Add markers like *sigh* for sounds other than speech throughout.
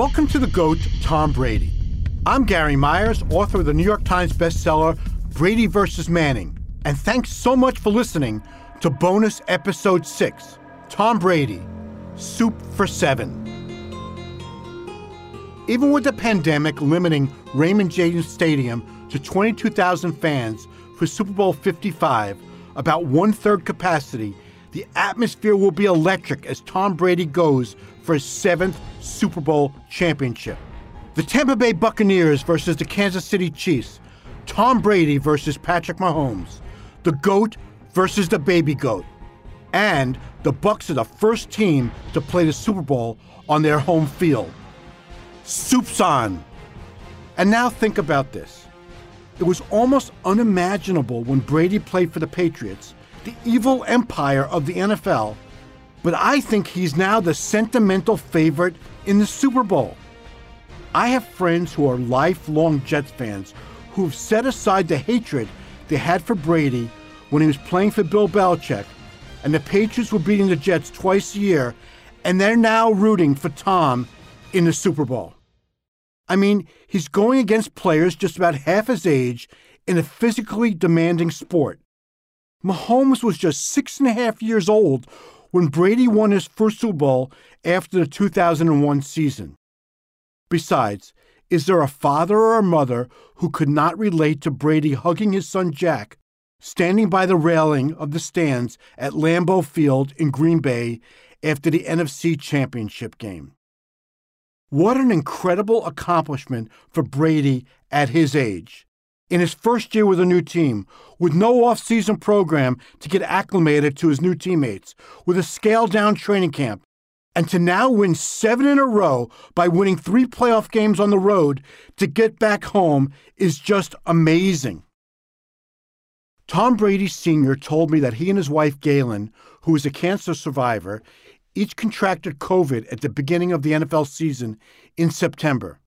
Welcome to the GOAT, Tom Brady. I'm Gary Myers, author of the New York Times bestseller, Brady vs. Manning. And thanks so much for listening to bonus episode 6 Tom Brady, Supe for Seven. Even with the pandemic limiting Raymond James Stadium to 22,000 fans for Super Bowl 55, about one third capacity, the atmosphere will be electric as Tom Brady goes for his seventh Super Bowl championship. The Tampa Bay Buccaneers versus the Kansas City Chiefs, Tom Brady versus Patrick Mahomes, the GOAT versus the baby goat. And the Bucs are the first team to play the Super Bowl on their home field. Supe's on. And now think about this. It was almost unimaginable when Brady played for the Patriots, the evil empire of the NFL, but I think he's now the sentimental favorite in the Super Bowl. I have friends who are lifelong Jets fans who have set aside the hatred they had for Brady when he was playing for Bill Belichick, and the Patriots were beating the Jets twice a year, and they're now rooting for Tom in the Super Bowl. I mean, he's going against players just about half his age in a physically demanding sport. Mahomes was just six and a half years old when Brady won his first Super Bowl after the 2001 season. Besides, is there a father or a mother who could not relate to Brady hugging his son Jack standing by the railing of the stands at Lambeau Field in Green Bay after the NFC Championship game. What an incredible accomplishment for Brady at his age. In his first year with a new team, with no off-season program to get acclimated to his new teammates, with a scaled-down training camp, and to now win seven in a row by winning three playoff games on the road to get back home is just amazing. Tom Brady Sr. told me that he and his wife Galynn, who is a cancer survivor, each contracted COVID at the beginning of the NFL season in September.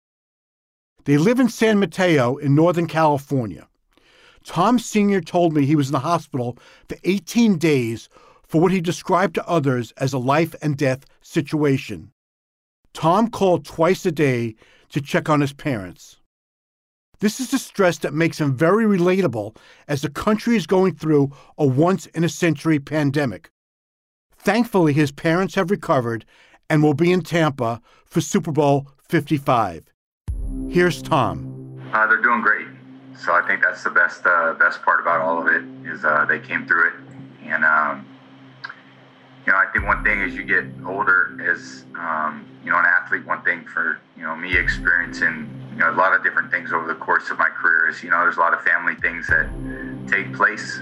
They live in San Mateo in Northern California. Tom Sr. told me he was in the hospital for 18 days for what he described to others as a life and death situation. Tom called twice a day to check on his parents. This is the stress that makes him very relatable as the country is going through a once in a century pandemic. Thankfully, his parents have recovered and will be in Tampa for Super Bowl 55. Here's Tom. Uh, they're doing great. So I think that's the best uh, best part about all of it is uh, they came through it, and um, you know I think one thing as you get older, as um, you know, an athlete, one thing for you know me experiencing you know a lot of different things over the course of my career is you know there's a lot of family things that take place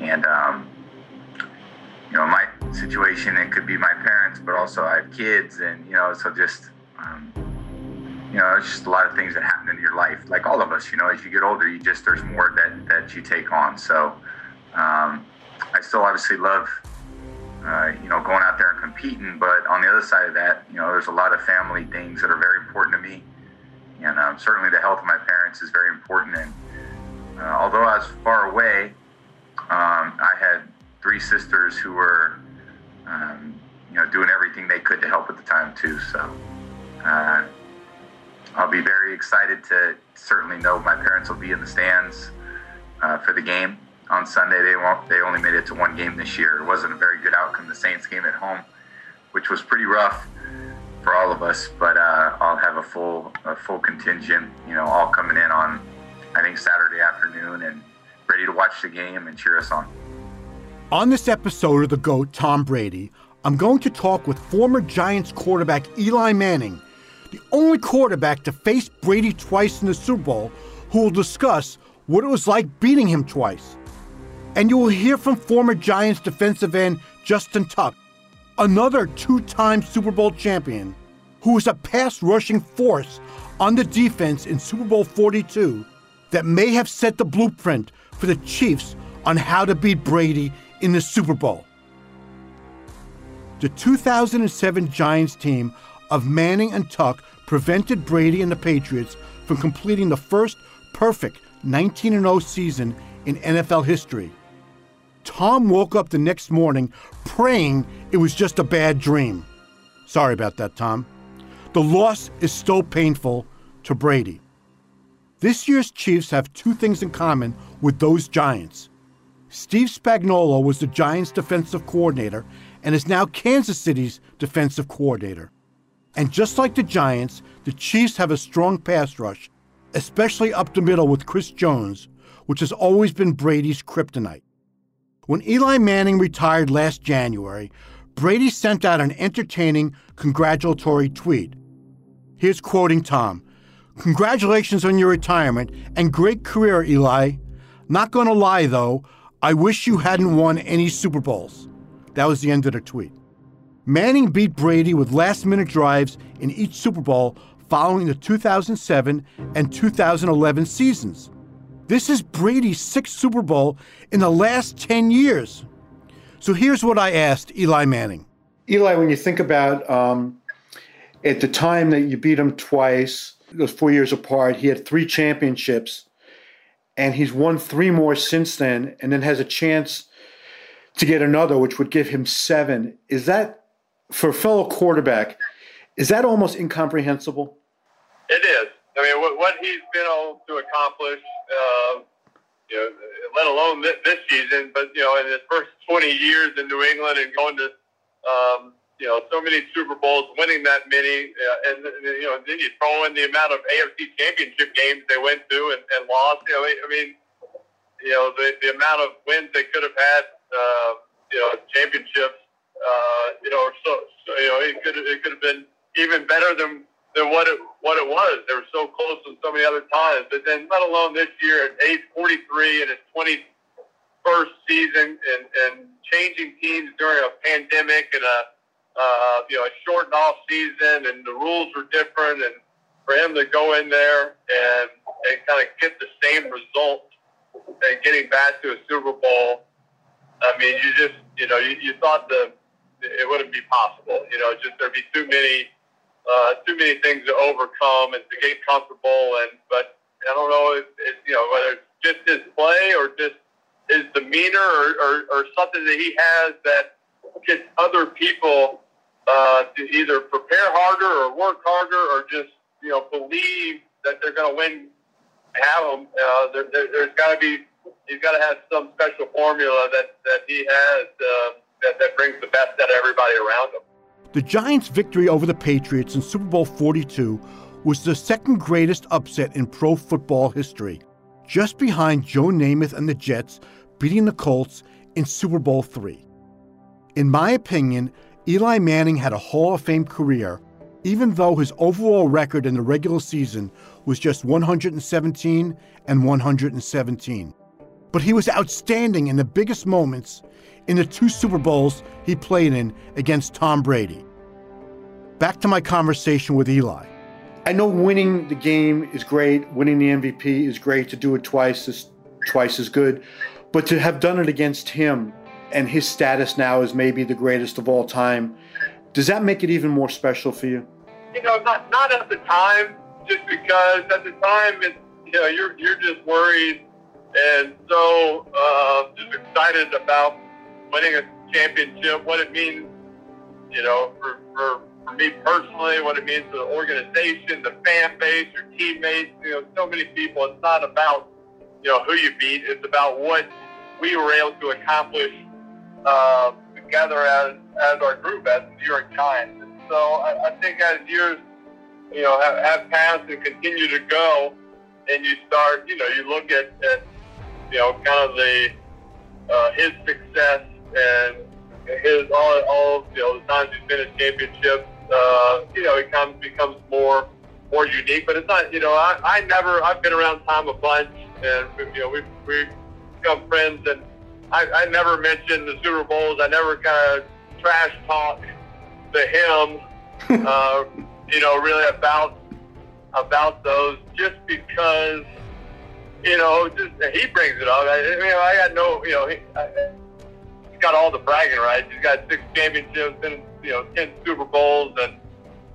and um, you know my situation it could be my parents but also i have kids and you know so just um, you know it's just a lot of things that happen in your life like all of us you know as you get older you just there's more that that you take on so um, i still obviously love uh, you know going out there and competing but on the other side of that you know there's a lot of family things that are very important to me and um, certainly the health of my parents is very important. And uh, although I was far away, um, I had three sisters who were, um, you know, doing everything they could to help at the time too. So uh, I'll be very excited to certainly know my parents will be in the stands uh, for the game on Sunday. They won't. They only made it to one game this year. It wasn't a very good outcome. The Saints game at home, which was pretty rough for all of us. But uh, I'll have a full a full contingent, you know, all coming in on I think Saturday afternoon and ready to watch the game and cheer us on. On this episode of the GOAT, Tom Brady, I'm going to talk with former Giants quarterback Eli Manning, the only quarterback to face Brady twice in the Super Bowl, who will discuss what it was like beating him twice. And you will hear from former Giants defensive end Justin Tuck, another two time Super Bowl champion who was a pass rushing force on the defense in Super Bowl 42 that may have set the blueprint for the Chiefs on how to beat Brady in the Super Bowl. The 2007 Giants team of Manning and Tuck prevented Brady and the Patriots from completing the first perfect 19 0 season in NFL history. Tom woke up the next morning praying it was just a bad dream. Sorry about that, Tom. the loss is still painful to Brady. This year's Chiefs have two things in common with those Giants. Steve Spagnuolo was the Giants' defensive coordinator and is now Kansas City's defensive coordinator. And just like the Giants, the Chiefs have a strong pass rush, especially up the middle with Chris Jones, which has always been Brady's kryptonite. When Eli Manning retired last January, Brady sent out an entertaining congratulatory tweet. Here's quoting Tom Congratulations on your retirement and great career, Eli. Not gonna lie though, I wish you hadn't won any Super Bowls. That was the end of the tweet. Manning beat Brady with last minute drives in each Super Bowl following the 2007 and 2011 seasons. This is Brady's sixth Super Bowl in the last 10 years. So here's what I asked Eli Manning. Eli, when you think about um, at the time that you beat him twice, those four years apart, he had three championships, and he's won three more since then, and then has a chance to get another, which would give him seven. Is that, for fellow quarterback, is that almost incomprehensible? It is. I mean, what, what he's been able to accomplish, uh, you know, let alone this, this season, but you know, in his first 20 years in New England and going to, um, you know, so many Super Bowls, winning that many, uh, and you know, then you throw in the amount of AFC Championship games they went to and, and lost. You know, I mean, you know, the, the amount of wins they could have had, uh, you know, championships. Uh, you know, so, so you know, it could it could have been even better than than what it what it was. They were so close in so many other times. But then, let alone this year at age 43 and his 21st season, and and changing teams during a pandemic and a uh, you know a shortened off season, and the rules were different, and for him to go in there and and kind of get the same result and getting back to a Super Bowl. I mean, you just you know you, you thought the it wouldn't be possible. You know, just there'd be too many uh, too many things to overcome and to get comfortable. And but I don't know if, if you know whether it's just his play or just his demeanor or, or, or something that he has that gets other people uh, to either prepare harder or work harder or just you know believe that they're going to win. Have them. Uh, there, there, there's got to be. He's got to have some special formula that that he has uh, that that brings the best out of everybody around. The Giants' victory over the Patriots in Super Bowl 42 was the second greatest upset in pro football history, just behind Joe Namath and the Jets beating the Colts in Super Bowl III. In my opinion, Eli Manning had a Hall of Fame career, even though his overall record in the regular season was just 117 and 117. But he was outstanding in the biggest moments in the two Super Bowls he played in against Tom Brady. Back to my conversation with Eli. I know winning the game is great, winning the MVP is great. To do it twice is twice as good, but to have done it against him and his status now is maybe the greatest of all time, does that make it even more special for you? You know, not not at the time, just because at the time it's you know you're you're just worried and so uh, just excited about winning a championship, what it means, you know, for, for, for me personally, what it means to the organization, the fan base, your teammates, you know, so many people. It's not about, you know, who you beat. It's about what we were able to accomplish uh, together as, as our group, as the New York Giants. So I, I think as years, you know, have, have passed and continue to go, and you start, you know, you look at, at you know, kind of the uh, his success and his all all you know the times he's been in championships, uh, you know, it comes becomes more more unique. But it's not, you know, I, I never I've been around Tom a bunch, and you know we we become friends, and I, I never mentioned the Super Bowls. I never kind of trash talk to him, *laughs* uh, you know, really about about those, just because you know, just he brings it up. I, you know, I got no, you know, he, I, got all the bragging rights. He's got six championships and you know ten Super Bowls, and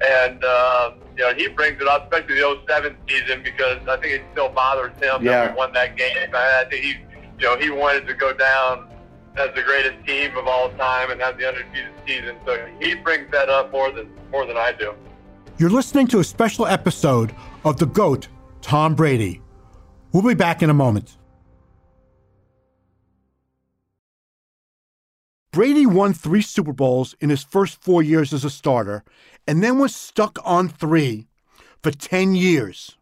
and uh, you know he brings it up, especially the 07 season, because I think it still bothers him Yeah. that we won that game. I, I think he, you know, he wanted to go down as the greatest team of all time and have the undefeated season. So he brings that up more than more than I do. You're listening to a special episode of The GOAT, Tom Brady. We'll be back in a moment. Brady won three Super Bowls in his first four years as a starter and then was stuck on three for 10 years.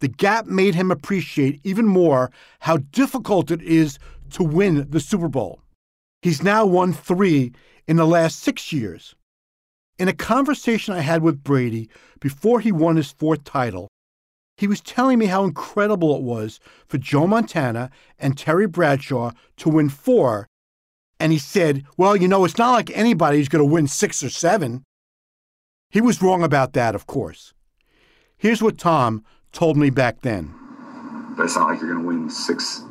The gap made him appreciate even more how difficult it is to win the Super Bowl. He's now won three in the last six years. In a conversation I had with Brady before he won his fourth title, he was telling me how incredible it was for Joe Montana and Terry Bradshaw to win four and he said, Well, you know, it's not like anybody's going to win six or seven. He was wrong about that, of course. Here's what Tom told me back then. But it's not like you're going to win six,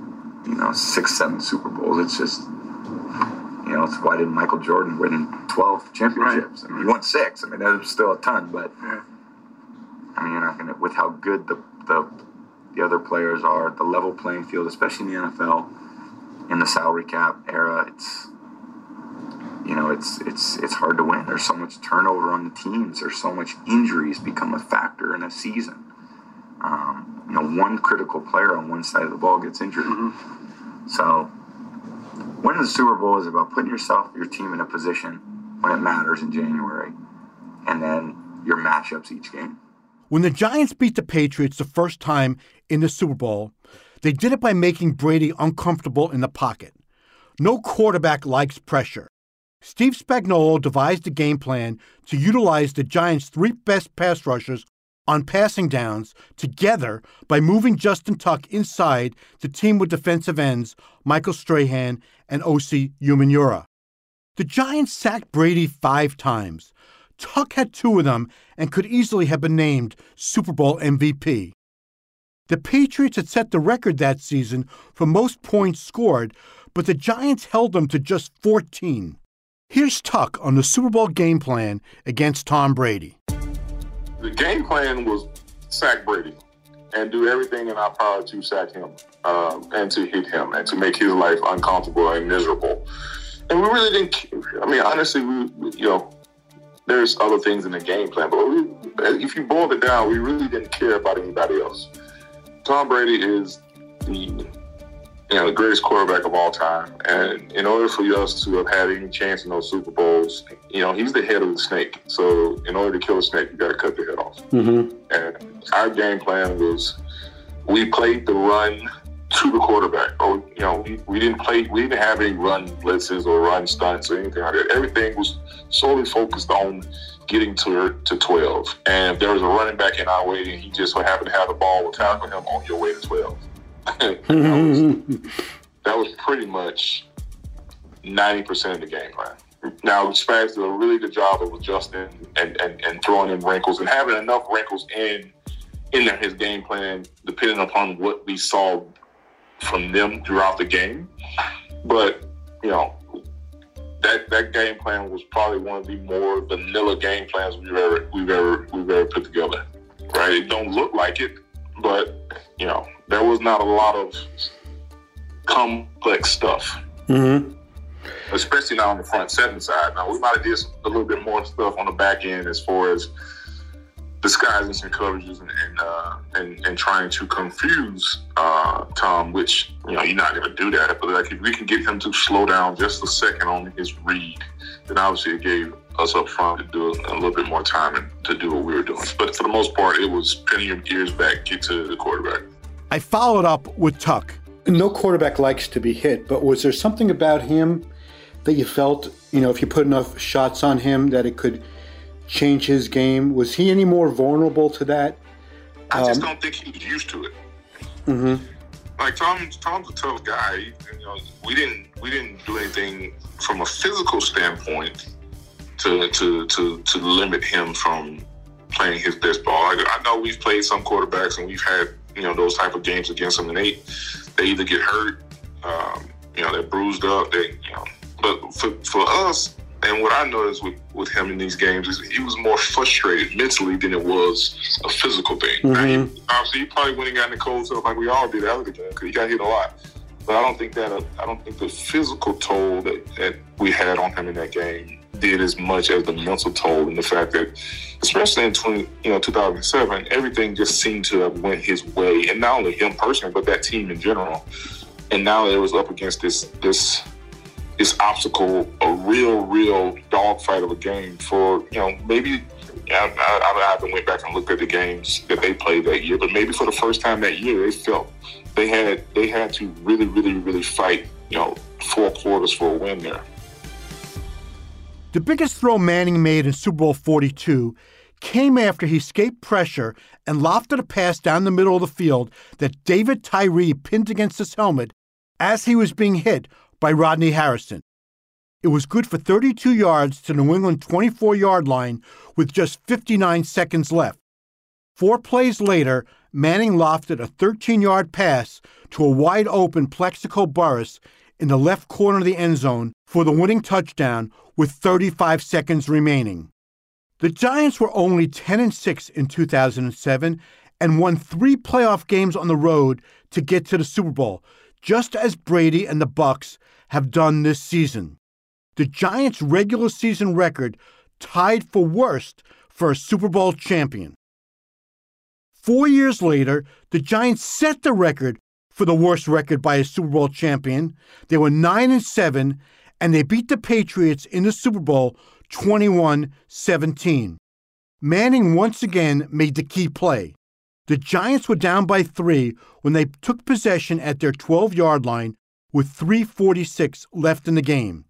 you know, six, seven Super Bowls. It's just, you know, it's why did Michael Jordan win 12 championships? Right. I mean, he won six. I mean, that was still a ton, but I mean, you're not going to, with how good the, the, the other players are, the level playing field, especially in the NFL in the salary cap era, it's you know it's it's it's hard to win. There's so much turnover on the teams. There's so much injuries become a factor in a season. Um, you know, one critical player on one side of the ball gets injured. Mm-hmm. So, winning the Super Bowl is about putting yourself, your team in a position when it matters in January, and then your matchups each game. When the Giants beat the Patriots the first time in the Super Bowl, they did it by making Brady uncomfortable in the pocket. No quarterback likes pressure. Steve Spagnuolo devised a game plan to utilize the Giants' three best pass rushers on passing downs together by moving Justin Tuck inside to team with defensive ends Michael Strahan and Osi Umenyiora. The Giants sacked Brady five times. Tuck had two of them and could easily have been named Super Bowl MVP. The Patriots had set the record that season for most points scored, but the Giants held them to just 14. Here's Tuck on the Super Bowl game plan against Tom Brady. The game plan was sack Brady and do everything in our power to sack him um, and to hit him and to make his life uncomfortable and miserable. And we really didn't. I mean, honestly, we you know there's other things in the game plan, but we, if you boil it down, we really didn't care about anybody else. Tom Brady is the you know the greatest quarterback of all time, and in order for us to have had any chance in those Super Bowls, you know he's the head of the snake. So in order to kill a snake, you got to cut the head off. Mm-hmm. And our game plan was we played the run to the quarterback. Or you know we, we didn't play we didn't have any run blitzes or run stunts or anything like that. Everything was solely focused on getting to to 12. And if there was a running back in our way and he just so happened to have the ball, we'll tackle him on your way to 12. *laughs* that, was, that, was, pretty much 90% of the game plan. Now, Spags did a really good job of adjusting and, and, and throwing in wrinkles and having enough wrinkles in in his game plan, depending upon what we saw from them throughout the game. But, you know, that that game plan was probably one of the more vanilla game plans we've ever we've ever we've ever put together. Right? It don't look like it, but you know, there was not a lot of complex stuff. Mm-hmm. Especially now on the front seven side. Now we might have did a little bit more stuff on the back end as far as disguising some coverages and and, uh, and, and trying to confuse uh, Tom, which you know you're not going to do that. But like if we can get him to slow down just a second on his read, then obviously it gave us up front to do a little bit more time and to do what we were doing. But for the most part, it was pinning your ears back, get to the quarterback. I followed up with Tuck. No quarterback likes to be hit, but was there something about him that you felt, you know, if you put enough shots on him, that it could change his game? Was he any more vulnerable to that? I just um, don't think he was used to it. Mm-hmm. Like Tom, Tom's a tough guy. You know, we didn't we didn't do anything from a physical standpoint to to to to limit him from playing his best ball. Like, I know we've played some quarterbacks and we've had you know those type of games against them, and they they either get hurt, um, you know, they're bruised up. They you know, but for for us, and what I noticed with, with him in these games is he was more frustrated mentally than it was a physical thing. Mm-hmm. He, obviously, he probably went and got in the cold stuff like we all did out of the game because he got hit a lot. But I don't think that uh, I don't think the physical toll that, that we had on him in that game did as much as the mental toll and the fact that, especially in 20, you know, 2007, everything just seemed to have went his way, and not only him personally, but that team in general. And now it was up against this this this obstacle, a real, real dogfight of a game for you know maybe. I, I, I haven't went back and looked at the games that they played that year, but maybe for the first time that year, they felt they had they had to really, really, really fight. You know, four quarters for a win there. The biggest throw Manning made in Super Bowl 42 came after he escaped pressure and lofted a pass down the middle of the field that David Tyree pinned against his helmet as he was being hit by Rodney Harrison. It was good for 32 yards to New England 24 yard line with just 59 seconds left. Four plays later, Manning lofted a 13 yard pass to a wide open Plaxico Burress in the left corner of the end zone for the winning touchdown with 35 seconds remaining. The Giants were only 10 and 6 in 2007 and won 3 playoff games on the road to get to the Super Bowl, just as Brady and the Bucs have done this season. The Giants' regular season record tied for worst for a Super Bowl champion. 4 years later, the Giants set the record for the worst record by a Super Bowl champion. They were 9 and 7 and they beat the Patriots in the Super Bowl 21 17. Manning once again made the key play. The Giants were down by three when they took possession at their 12 yard line with 3.46 left in the game.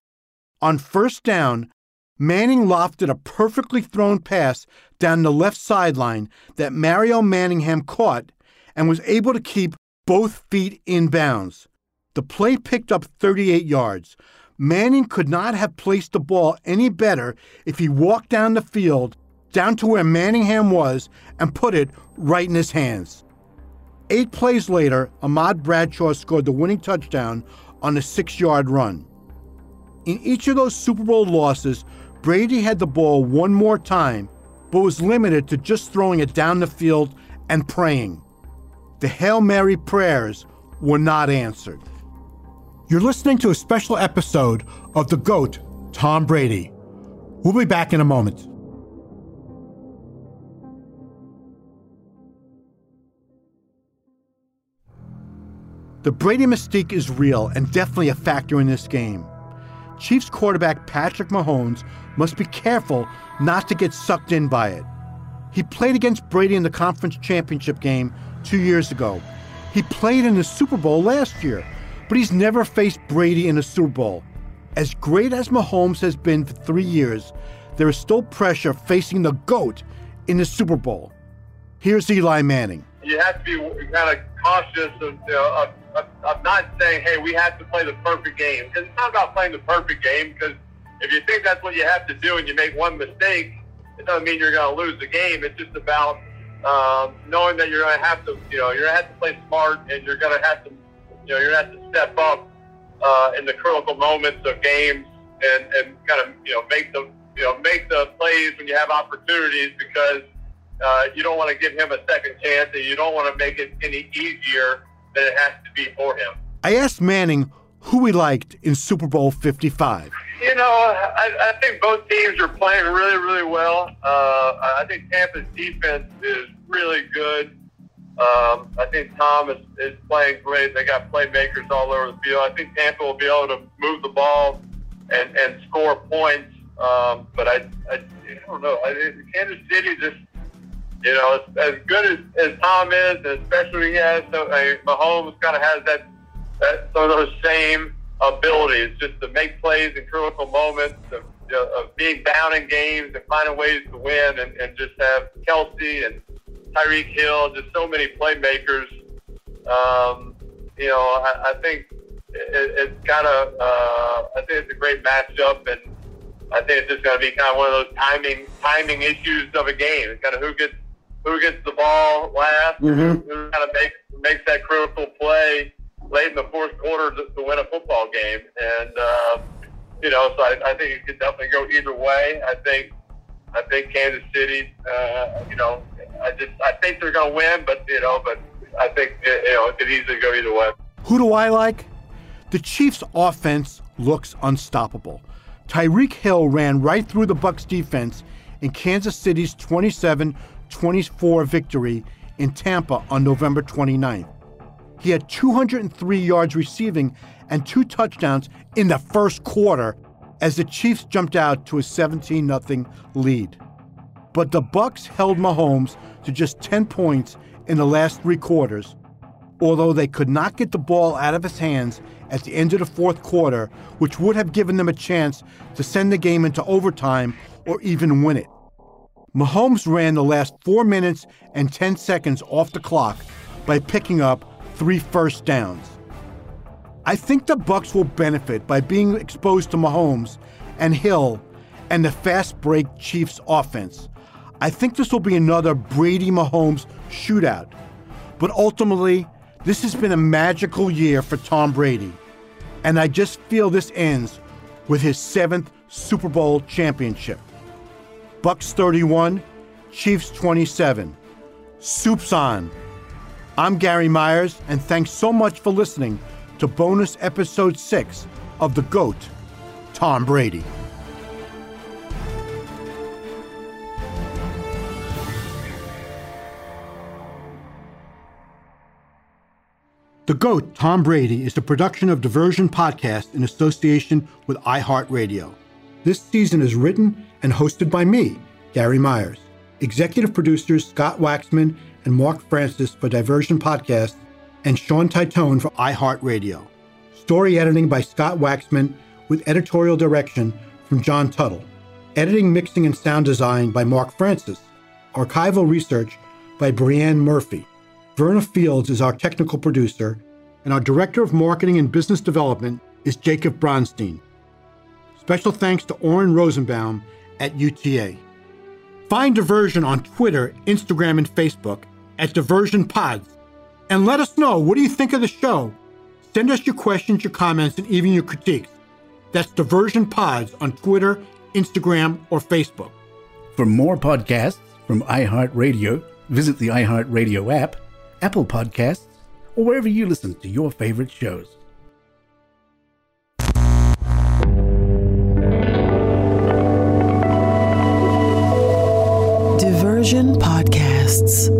On first down, Manning lofted a perfectly thrown pass down the left sideline that Mario Manningham caught and was able to keep both feet in bounds. The play picked up 38 yards, Manning could not have placed the ball any better if he walked down the field, down to where Manningham was, and put it right in his hands. Eight plays later, Ahmad Bradshaw scored the winning touchdown on a six yard run. In each of those Super Bowl losses, Brady had the ball one more time, but was limited to just throwing it down the field and praying. The Hail Mary prayers were not answered. You're listening to a special episode of The GOAT, Tom Brady. We'll be back in a moment. The Brady mystique is real and definitely a factor in this game. Chiefs quarterback Patrick Mahomes must be careful not to get sucked in by it. He played against Brady in the conference championship game two years ago. He played in the Super Bowl last year but he's never faced Brady in a Super Bowl. As great as Mahomes has been for three years, there is still pressure facing the GOAT in the Super Bowl. Here's Eli Manning. You have to be kind of cautious of, you know, of, of, not saying, hey, we have to play the perfect game. Because it's not about playing the perfect game, because if you think that's what you have to do and you make one mistake, it doesn't mean you're going to lose the game. It's just about um, knowing that you're going to have to, you know, you're going to have to play smart and you're going to have to you know, you're going to have to step up uh, in the critical moments of games and, and kind of, you know, make the, you know, make the plays when you have opportunities because uh, you don't want to give him a second chance and you don't want to make it any easier than it has to be for him. I asked Manning who he liked in Super Bowl 55. You know, I, I think both teams are playing really, really well. Uh, I think Tampa's defense is really good. Um, I think Tom is, is playing great. They got playmakers all over the field. I think Tampa will be able to move the ball and, and score points. Um, but I, I, I don't know. I, Kansas City just, you know, as, as good as, as Tom is, especially he has, so, I, Mahomes kind of has that, that some of those same abilities just to make plays in critical moments, of, you know, of being down in games and finding ways to win, and, and just have Kelce and Tyreek Hill, just so many playmakers. Um, you know, I, I think it, it's kind of, uh, I think it's a great matchup, and I think it's just going to be kind of one of those timing timing issues of a game. It's kind of who gets who gets the ball last, mm-hmm. who kind of makes makes that critical play late in the fourth quarter to, to win a football game, and uh, you know, so I, I think it could definitely go either way. I think I think Kansas City, uh, you know, I just I think they're going to win, but you know, but I think you know it could easily go either way. Who do I like? The Chiefs' offense looks unstoppable. Tyreek Hill ran right through the Bucs defense in Kansas City's 27-24 victory in Tampa on November 29th. He had 203 yards receiving and two touchdowns in the first quarter as the Chiefs jumped out to a 17-0 lead. But the Bucs held Mahomes to just 10 points in the last three quarters, although they could not get the ball out of his hands at the end of the fourth quarter, which would have given them a chance to send the game into overtime or even win it. Mahomes ran the last 4 minutes and 10 seconds off the clock by picking up three first downs. I think the Bucs will benefit by being exposed to Mahomes and Hill and the fast break Chiefs offense. I think this will be another Brady Mahomes shootout. But ultimately, this has been a magical year for Tom Brady. And I just feel this ends with his seventh Super Bowl championship. Bucs 31, Chiefs 27. Supe's on. I'm Gary Myers, and thanks so much for listening to bonus episode 6 of The GOAT, Tom Brady. The GOAT, Tom Brady, is a production of Diversion Podcast in association with iHeartRadio. This season is written and hosted by me, Gary Myers. Executive producers Scott Waxman and Mark Francis for Diversion Podcast, and Sean Titone for iHeartRadio. Story editing by Scott Waxman with editorial direction from John Tuttle. Editing, mixing, and sound design by Mark Francis. Archival research by Brianne Murphy. Verna Fields is our technical producer, and our Director of Marketing and Business Development is Jacob Bronstein. Special thanks to Oren Rosenbaum at UTA. Find Diversion on Twitter, Instagram, and Facebook at Diversion Pods. And let us know what do you think of the show? Send us your questions, your comments, and even your critiques. That's Diversion Pods on Twitter, Instagram, or Facebook. For more podcasts from iHeartRadio, visit the iHeartRadio app Apple Podcasts, or wherever you listen to your favorite shows. podcasts.